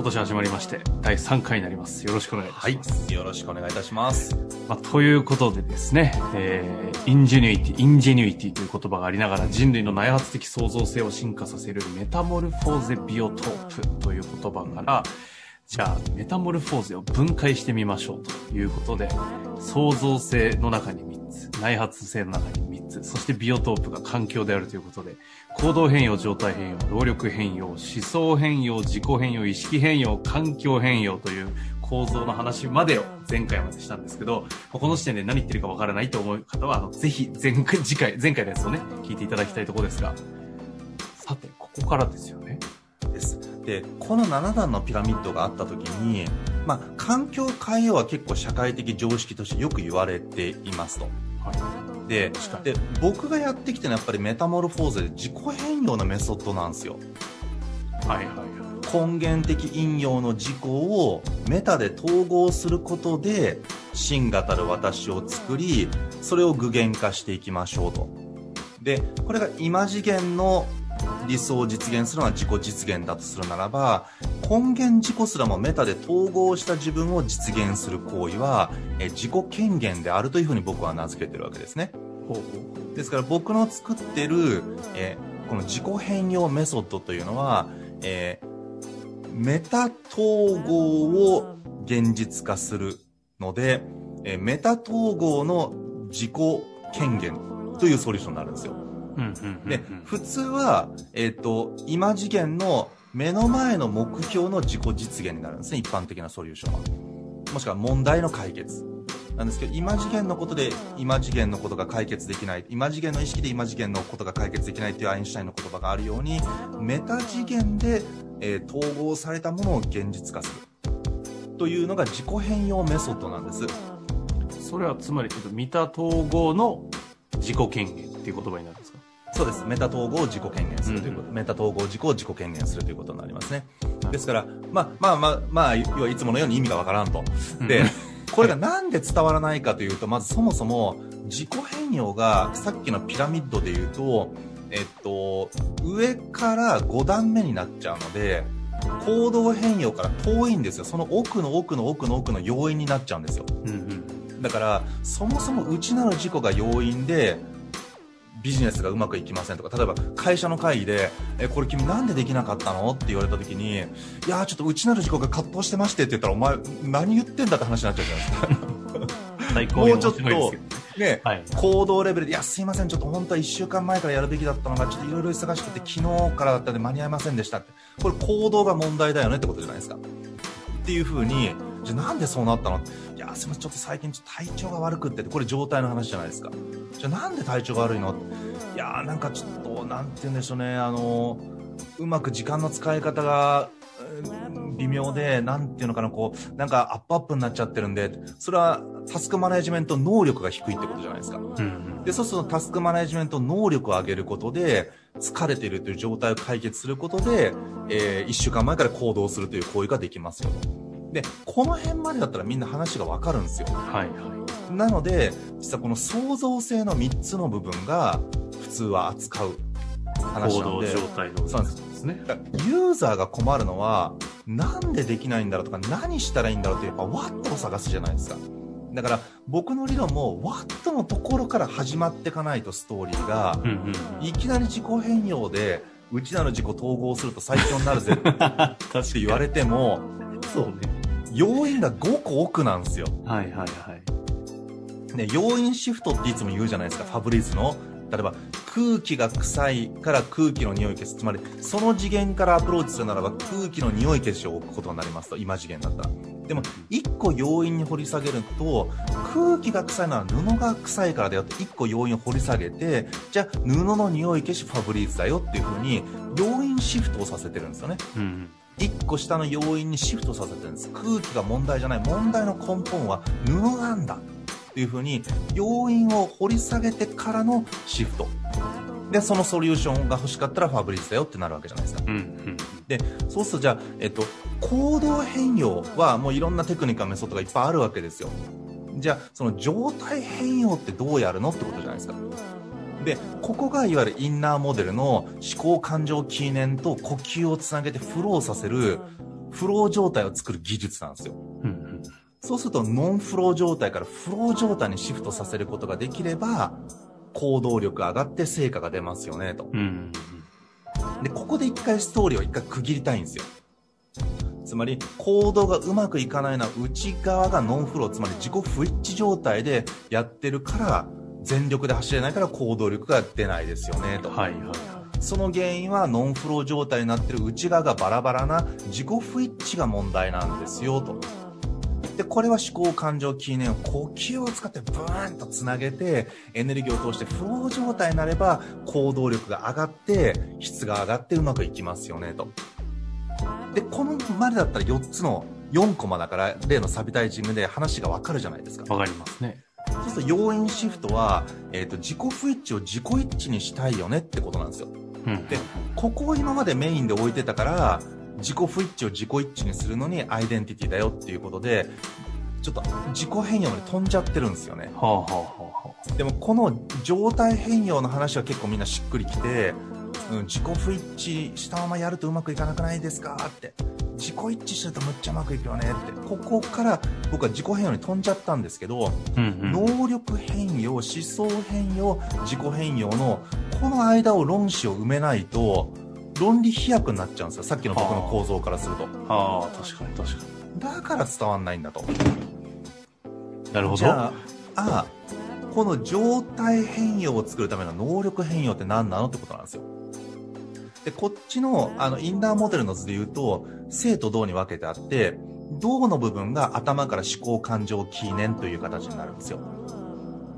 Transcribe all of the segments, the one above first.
今年始まりまして、第3回になります。よろしくお願いいたします。はい、よろしくお願いいたします。まあ、ということでですね、えー、 ingenuity、ingenuity という言葉がありながら人類の内発的創造性を進化させるメタモルフォーゼビオトープという言葉から、じゃあ、メタモルフォーゼを分解してみましょうということで、創造性の中に3つ、内発性の中に3つ、そしてビオトープが環境であるということで、行動変容、状態変容、動力変容、思想変容、自己変容、意識変容、環境変容という構造の話までを前回までしたんですけど、この時点で何言ってるかわからないと思う方は、あの、ぜひ前回、次回、前回のやつをね、聞いていただきたいところですが、さて、ここからですよね。です。で、この7段のピラミッドがあった時に、まあ、環境変えようは結構社会的常識としてよく言われていますと。はい、でで僕がやってきてのはやっぱりメタモルフォーゼで自己変容のメソッドなんですよ。はいはい根源的引用の事項をメタで統合することで真がたる私を作りそれを具現化していきましょうと。でこれが今次元の理想を実現するのは自己実現だとするならば根源自己すらもメタで統合した自分を実現する行為はえ自己権限であるというふうに僕は名付けてるわけですねですから僕の作ってるえこの自己変容メソッドというのは、えメタ統合を現実化するので、えメタ統合の自己権限というソリューションになるんですよ。で、普通は、えっ、ー、と、今次元の目の前の目標の自己実現になるんですね、一般的なソリューションは。もしくは問題の解決。なんですけど、今次元のことで今次元のことが解決できない、今次元の意識で今次元のことが解決できないというアインシュタインの言葉があるように、メタ次元で、えー、統合されたものを現実化する。というのが自己変容メソッドなんです。それはつまり、メタ統合の自己権限っていう言葉になるんですか？そうです。メタ統合を自己権限するということ、うん、メタ統合自己を自己権限するということになりますね。ですから、まあ、まあまあ、まあ、要はいつものように意味がわからんと。で、これがなんで伝わらないかというと、まずそもそも自己変容がさっきのピラミッドで言うと、えっと、上から5段目になっちゃうので、行動変容から遠いんですよ。その奥の奥の奥の奥の要因になっちゃうんですよ。うんうん、だから、そもそも内なる事故が要因で、ビジネスがうまくいきませんとか、例えば会社の会議で、え、これ君なんでできなかったの？って言われた時に、いやちょっと内なる事故が葛藤してましてって言ったら、お前何言ってんだって話になっちゃうじゃないですか。もうちょっと、ね、はい、行動レベルで、いや、すいません、ちょっと本当は1週間前からやるべきだったのが、ちょっといろいろ忙しくて、昨日からだったんで間に合いませんでしたって。これ行動が問題だよねってことじゃないですか。っていうふうに、じゃあなんでそうなったの？いや、すみません、ちょっと最近ちょっと体調が悪くってこれ状態の話じゃないですか。じゃあなんで体調が悪いの？いやなんかちょっと、なんて言うんでしょうね、あの、うまく時間の使い方が、微妙で、なんていうのかな、こう、なんかアップアップになっちゃってるんで、それはタスクマネジメント能力が低いってことじゃないですか。うん、で、そうするとタスクマネジメント能力を上げることで、疲れているという状態を解決することで、えー、一週間前から行動するという行為ができますよ。で、この辺までだったらみんな話がわかるんですよ。はいはい。なので、実はこの創造性の3つの部分が普通は扱う話なんで。行動状態のそうなんですね。ユーザーが困るのは、なんでできないんだろうとか、何したらいいんだろうってやっぱ What を探すじゃないですか。だから僕の理論も What のところから始まっていかないとストーリーが、いきなり自己変容で、うちなの自己統合すると最強になるぜって 言われても、そうね。要因が5個奥なんですよ。はいはいはい。で、要因シフトっていつも言うじゃないですか、ファブリーズの。例えば、空気が臭いから空気の匂い消す。つまり、その次元からアプローチするならば空気の匂い消しを置くことになりますと、今次元だったら。でも、一個要因に掘り下げると、空気が臭いのは布が臭いからだよって一個要因を掘り下げて、じゃあ布の匂い消しファブリーズだよっていう風に、要因シフトをさせてるんですよね。うん。一個下の要因にシフトさせてるんです。空気が問題じゃない。問題の根本は布なんだ。っていう風に、要因を掘り下げてからのシフト。で、そのソリューションが欲しかったらファブリーズだよってなるわけじゃないですか。うん。うん。で、そうするとじゃあ、えっと、行動変容はもういろんなテクニックやメソッドがいっぱいあるわけですよ。じゃあ、その状態変容ってどうやるのってことじゃないですか。で、ここがいわゆるインナーモデルの思考感情記念と呼吸をつなげてフローさせる、フロー状態を作る技術なんですよ。うん。そうするとノンフロー状態からフロー状態にシフトさせることができれば、行動力上がって成果が出ますよね、と。うん。で、ここで一回ストーリーを一回区切りたいんですよ。つまり、行動がうまくいかないのは内側がノンフロー、つまり自己不一致状態でやってるから、全力で走れないから行動力が出ないですよね、と。はいはいはい。その原因はノンフロー状態になってる内側がバラバラな自己不一致が問題なんですよ、と。で、これは思考感情記念を呼吸を使ってブーンとつなげて、エネルギーを通してフロー状態になれば行動力が上がって、質が上がってうまくいきますよね、と。で、このまでだったら4つの4コマだから、例のサビタイジングで話がわかるじゃないですか。わかりますね。そうすると要因シフトは、えっ、と、自己不一致を自己一致にしたいよねってことなんですよ。うん。で、ここを今までメインで置いてたから、自己不一致を自己一致にするのにアイデンティティだよっていうことで、ちょっと自己変容まで飛んじゃってるんですよね。はあはあはあはあ。でもこの状態変容の話は結構みんなしっくりきて、うん、自己不一致したままやるとうまくいかなくないですかって。自己一致してるとむっちゃうまくいくよねって。ここから僕は自己変容に飛んじゃったんですけど、うんうん。能力変容、思想変容、自己変容の、この間を論旨を埋めないと、論理飛躍になっちゃうんですよ。さっきの僕の構造からすると。ああ、確かに確かだから伝わんないんだと。に。なるほど。じゃあ、ああ、この状態変容を作るための能力変容って何なのってことなんですよ。で、こっちの、あの、インナーモデルの図で言うと、生と動に分けてあって、動の部分が頭から思考感情記念という形になるんですよ。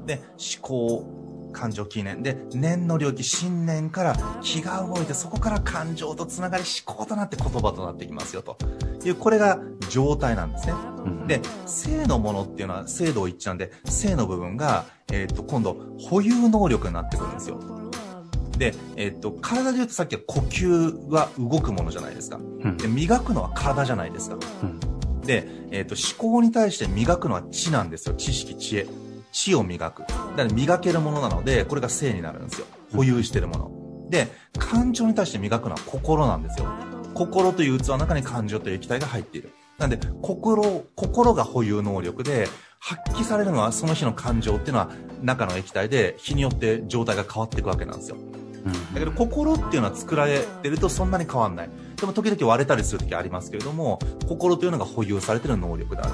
で、思考、感情記念。で、念の領域、信念から気が動いて、そこから感情とつながり思考となって言葉となっていきますよと。いう、これが状態なんですね。うんで、性のものっていうのは性同一致なんで、性の部分が、えっ、と、今度、保有能力になってくるんですよ。で、えっ、と、体で言うとさっきは呼吸は動くものじゃないですか。うんで、磨くのは体じゃないですか。うんで、えっ、と、思考に対して磨くのは知なんですよ。知識、知恵。知を磨く。だから磨けるものなので、これが性になるんですよ。保有してるもの。で、感情に対して磨くのは心なんですよ。心という器の中に感情という液体が入っている。なんで、心、心が保有能力で、発揮されるのはその日の感情っていうのは中の液体で、日によって状態が変わっていくわけなんですよ。だけど心っていうのは作られてるとそんなに変わんない。でも時々割れたりする時ありますけれども、心というのが保有されてる能力である。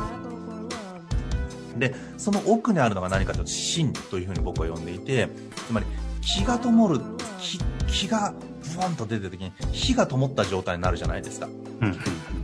で、その奥にあるのが何かというと、心というふうに僕は呼んでいて、つまり気が灯る、気気がブワンと出てる時に火が灯った状態になるじゃないですか。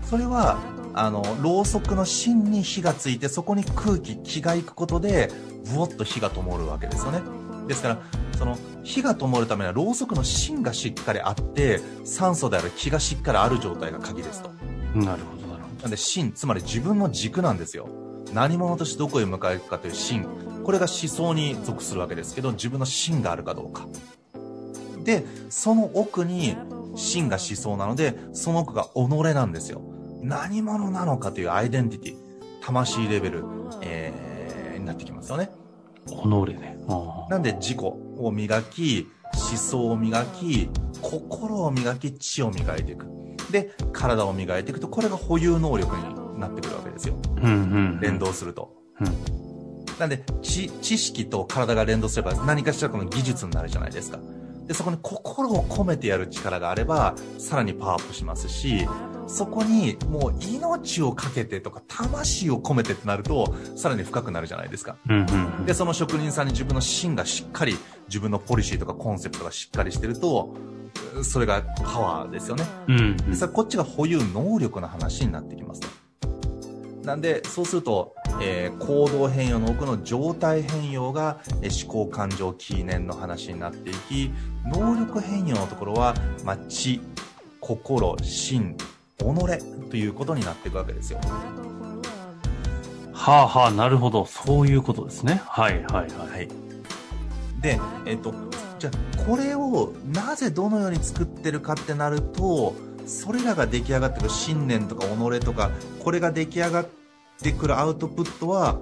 それは、あの、ろうそくの芯に火がついて、そこに空気、気が行くことで、ブワッと火が灯るわけですよね。ですから、その、火が灯るためには、ろうそくの芯がしっかりあって、酸素である気がしっかりある状態が鍵ですと。うん。なるほど、なるほなんで、芯、つまり自分の軸なんですよ。何者としてどこへ向かうかという芯。これが思想に属するわけですけど、自分の芯があるかどうか。で、その奥に芯が思想なので、その奥が己なんですよ。何者なのかというアイデンティティ、魂レベル、えー、になってきますよね。ど。己ね。あなんで自己を磨き、思想を磨き、心を磨き、知を磨いていく。で、体を磨いていくと、これが保有能力になってくるわけですよ。あ。うんうん。連。動すると。うん。なんで、知、知識と体が連動すれば何かしらこの技術になるじゃないですか。で、そこに心を込めてやる力があれば、さらにパワーアップしますし、そこにもう命をかけてとか魂を込めてってなるとさらに深くなるじゃないですか。うんうん。で、その職人さんに自分の芯がしっかり、自分のポリシーとかコンセプトがしっかりしてると、それがパワーですよね。うんうんで、さこっちが保有能力の話になってきますと。なんで、そうすると、えー行動変容の奥の状態変容が、えー思考感情記念の話になっていき、能力変容のところは、まあ、知、心、心、己ということになっていくわけですよ。はあはあ、なるほど。そういうことですね。はいはいはい。はい。で、えっと、じゃあ、これをなぜどのように作ってるかってなると、それらが出来上がってくる信念とか己とか、これが出来上がってくるアウトプットは、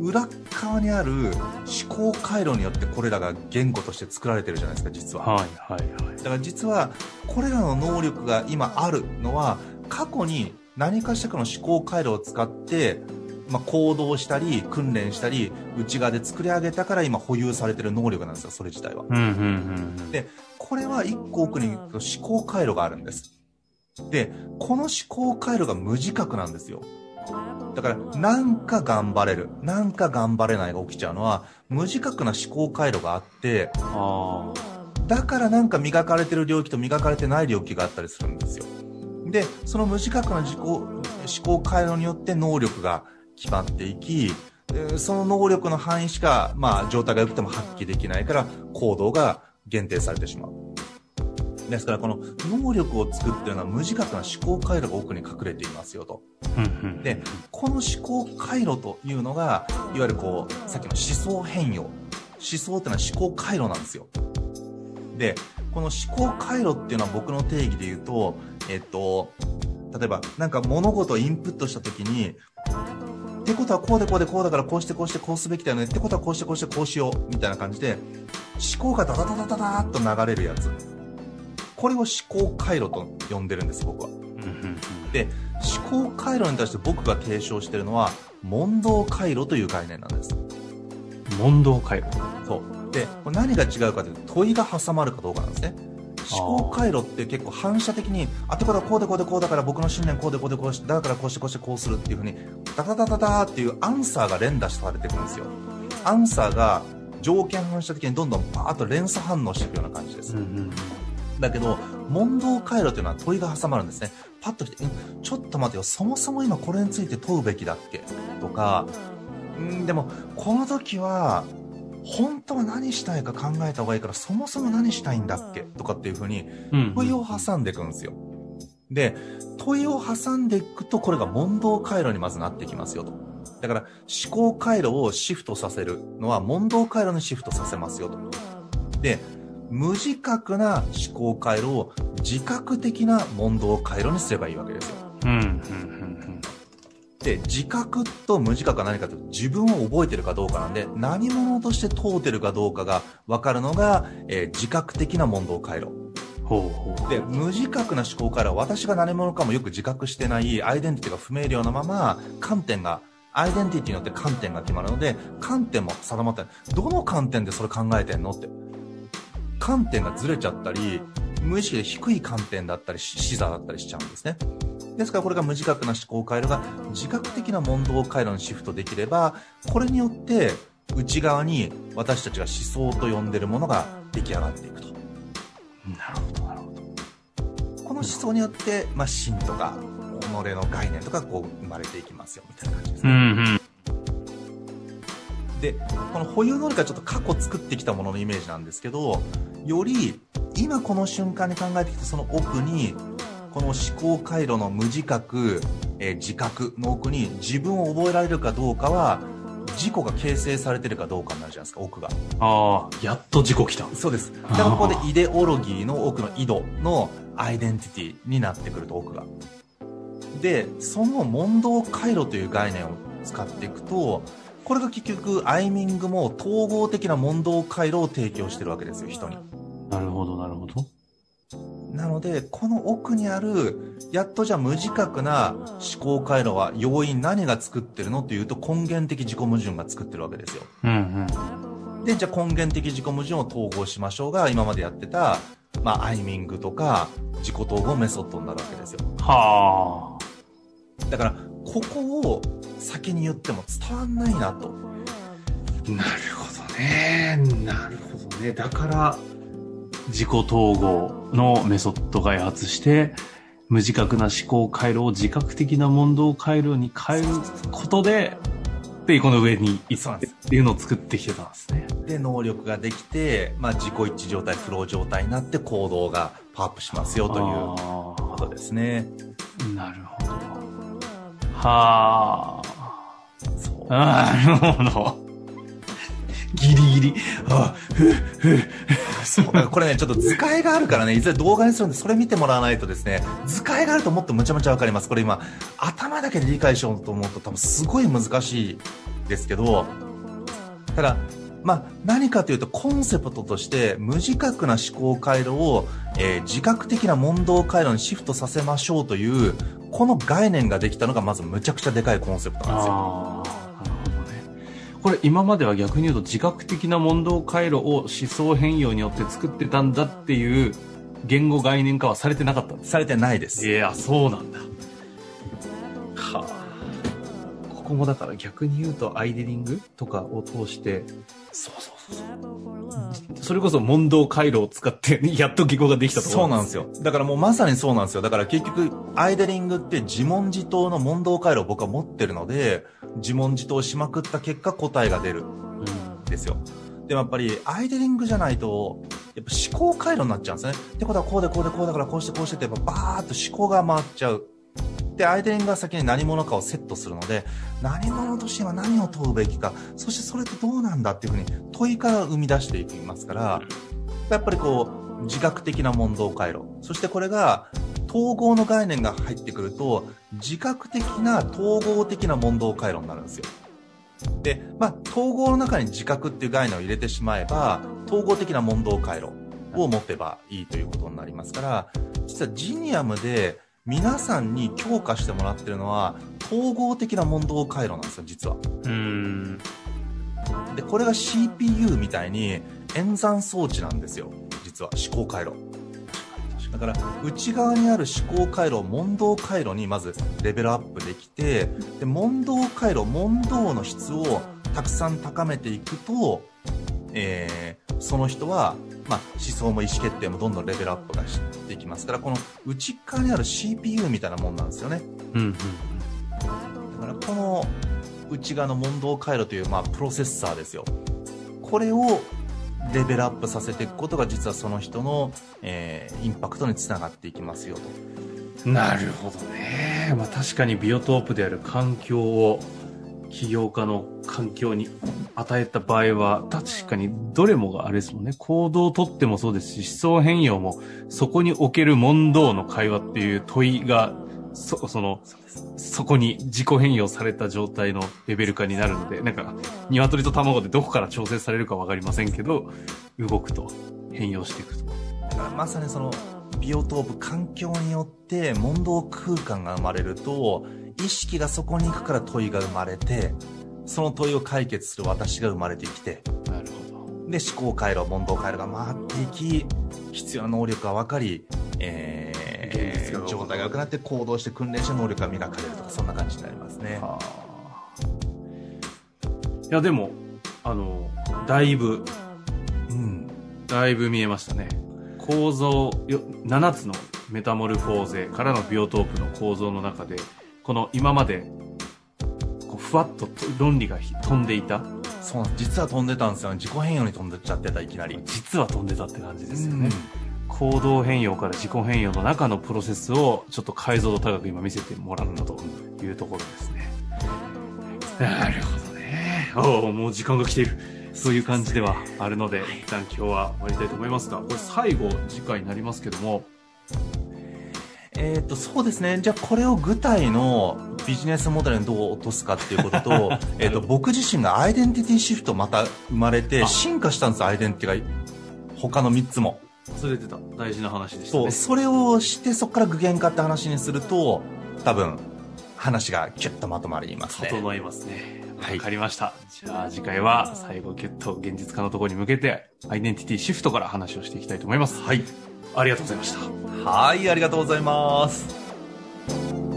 裏側にある思考回路によってこれらが言語として作られてるじゃないですか、実は。はいはいはい。だから実は、これらの能力が今あるのは、過去に何かしらかの思考回路を使って、まあ、行動したり、訓練したり、内側で作り上げたから今保有されてる能力なんですよ、それ自体は。うんうんうんうん。で、これは一個奥に行くと思考回路があるんです。で、この思考回路が無自覚なんですよ。だから、なんか頑張れる、なんか頑張れないが起きちゃうのは、無自覚な思考回路があって、あだからなんか磨かれてる領域と磨かれてない領域があったりするんですよ。で、その無自覚な自己思考回路によって能力が決まっていき、その能力の範囲しか、まあ、状態が良くても発揮できないから、行動が限定されてしまう。ですから、この能力を作っているのは無自覚な思考回路が奥に隠れていますよと。で、この思考回路というのが、いわゆるこう、さっきの思想変容。思想っていうのは思考回路なんですよ。で、この思考回路っていうのは僕の定義で言うと、えっと、例えば、なんか物事をインプットしたときに、ってことはこうでこうでこうだからこうしてこうしてこうすべきだよねってことはこうしてこうしてこうしようみたいな感じで思考がダダダダダダーっと流れるやつこれを思考回路と呼んでるんです僕は。で思考回路に対して僕が提唱してるのは問答回路という概念なんです。うん。問答回路。そう。でこれ何が違うかというと問いが挟まるかどうかなんですね。思考回路って結構反射的にあってことはこうでこうでこうだから僕の信念こうでこうでこうしてだからこうしてこうしてこうするっていうふうにダダダダダーっていうアンサーが連打されてくるんですよアンサーが条件反射的にどんどんパーッと連鎖反応していくような感じです。うんうんだけど、問答回路というのは問いが挟まるんですね。パッと来て、うんちょっと待てよ、そもそも今これについて問うべきだっけ？とか、うん、でも、この時は、本当は何したいか考えた方がいいから、そもそも何したいんだっけ？とかっていう風に、うん。うん。問いを挟んでいくんですよ。で、問いを挟んでいくと、これが問答回路にまずなってきますよと。だから、思考回路をシフトさせるのは、問答回路にシフトさせますよと。で、無自覚な思考回路を自覚的な問答回路にすればいいわけですよ。うんうんうんで、自覚と無自覚は何かというと、自分を覚えてるかどうかなんで、何者として問うてるかどうかが分かるのが、えー自覚的な問答回路。うん。ほうほう。で、無自覚な思考回路は私が何者かもよく自覚してないアイデンティティが不明瞭なまま、観点が、アイデンティティによって観点が決まるので、観点も定まって。どの観点でそれ考えてんのって。観点がずれちゃったり、無意識で低い観点だったり、視座だったりしちゃうんですね。ですからこれが無自覚な思考回路が自覚的な問答回路にシフトできれば、これによって内側に私たちが思想と呼んでるものが出来上がっていくと。なるほどなるほど。この思想によって、まあ、真とか、己の概念とかこう生まれていきますよ、みたいな感じですね。うんうん。で、この保有能力はちょっと過去作ってきたもののイメージなんですけど、より今この瞬間に考えてきたその奥に、この思考回路の無自覚、えー自覚の奥に自分を覚えられるかどうかは、自己が形成されてるかどうかになるじゃないですか、奥が。ああ、やっと事故来た。そうです。だからここでイデオロギーの奥の井戸のアイデンティティになってくると奥が。で、その問答回路という概念を使っていくと、これが結局アイミングも統合的な問答回路を提供してるわけですよ、人に。なるほどなるほど。なので、この奥にある、やっとじゃあ無自覚な思考回路は要因何が作ってるのというと根源的自己矛盾が作ってるわけですよ。うんうん。で、じゃあ根源的自己矛盾を統合しましょうが、今までやってた、まあ、アイミングとか、自己統合メソッドになるわけですよ。はだから、ここを先に言っても伝わんないなと。あ。なるほどね。なるほどね。だから、自己統合のメソッド開発して、無自覚な思考回路を自覚的な問答回路に変えることで、で、この上に行そうなんでっていうのを作ってきてたんですね。で、能力ができて、まあ、自己一致状態、フロー状態になって行動がパワーアップしますよというあことですね。ーなるほど。はあ。そう。あーなるほど。ギリギリ。あふふそうだからこれね、ちょっと図解があるからね、いずれ動画にするんで、それ見てもらわないとですね、図解があるともっとむちゃむちゃわかります。これ今、頭だけで理解しようと思うと多分すごい難しいですけど、ただ、まあ、何かというと、コンセプトとして、無自覚な思考回路を、えー自覚的な問答回路にシフトさせましょうという、この概念ができたのが、まずむちゃくちゃでかいコンセプトなんですよ。ああ、なるほどね。これ今までは逆に言うと自覚的な問答回路を思想変容によって作ってたんだっていう言語概念化はされてなかったんです。されてないです。いや、そうなんだ。ここもだから逆に言うとアイデリングとかを通して、そうそうそうそう。それこそ問答回路を使って、やっと言語ができたとそうなんですよ。だからもうまさにそうなんですよ。だから結局、アイデリングって自問自答の問答回路を僕は持ってるので、自問自答しまくった結果答えが出るんですよ。でもやっぱり、アイデリングじゃないと、やっぱ思考回路になっちゃうんですね。ってことはこうでこうでこうだからこうしてこうしてって、やっぱバーっと思考が回っちゃう。で、アイデンが先に何者かをセットするので、何者としては何を問うべきか、そしてそれってどうなんだっていうふうに問いから生み出していきますから、やっぱりこう、自覚的な問答回路。そしてこれが、統合の概念が入ってくると、自覚的な統合的な問答回路になるんですよ。で、まあ、統合の中に自覚っていう概念を入れてしまえば、統合的な問答回路を持てばいいということになりますから、実はジニアムで皆さんに強化してもらってるのは、統合的な問答回路なんですよ、実は。うん。で、これが CPU みたいに演算装置なんですよ。実は思考回路。だから、内側にある思考回路、問答回路にまずレベルアップできて、で、問答回路、問答の質をたくさん高めていくと、えー、その人は、まあ、思想も意思決定もどんどんレベルアップがしていきますから、この内側にある CPU みたいなもんなんですよね。うん。うん。だからこの内側の問答回路という、まあ、プロセッサーですよ。これをレベルアップさせていくことが実はその人の、えーインパクトにつながっていきますよと。なるほどね。まあ確かにビオトープである環境を起業家の環境に与えた場合は、確かにどれもがあれですもんね。行動をとってもそうですし、思想変容も、そこにおける問答の会話っていう問いが、そ、その、そこに自己変容された状態のレベル化になるので、なんか、鶏と卵でどこから調整されるかわかりませんけど、動くと、変容していくと。だからまさにそのビオトープ環境によって問答空間が生まれると意識がそこに行くから問いが生まれてその問いを解決する私が生まれてきてなるほど。で思考回路問答回路が回っていき必要な能力が分かり、えー、状態が良くなって行動して訓練して能力が磨かれるとかそんな感じになりますねはあいや、でも、あの、だいぶ、うんだいぶ見えましたね。構造、よ7つのメタモルフォーゼからのビオトープの構造の中で、この今まで、こうふわっと論理がひ飛んでいた、そうなんです実は飛んでたんですよ自己変容に飛んでっちゃってたいきなり実は飛んでたって感じですよね。うん行動変容から自己変容の中のプロセスをちょっと解像度高く今見せてもらったというところですね。なるほどね。おお、もう時間が来ている。そういう感じではあるので、一旦今日は終わりたいと思いますが、これ最後、次回になりますけども、えーと、そうですね、じゃあこれを具体のビジネスモデルにどう落とすかっていうことと えと僕自身がアイデンティティシフトまた生まれて進化したんです。アイデンティティが他の3つも。忘れてた大事な話でした、ね、そう。それをしてそこから具現化って話にすると多分話がキュッとまとまりますね。整いますね。わかりました、はい、じゃあ次回は最後キュッと現実化のところに向けてアイデンティティシフトから話をしていきたいと思います。はい。ありがとうございました。はいありがとうございます。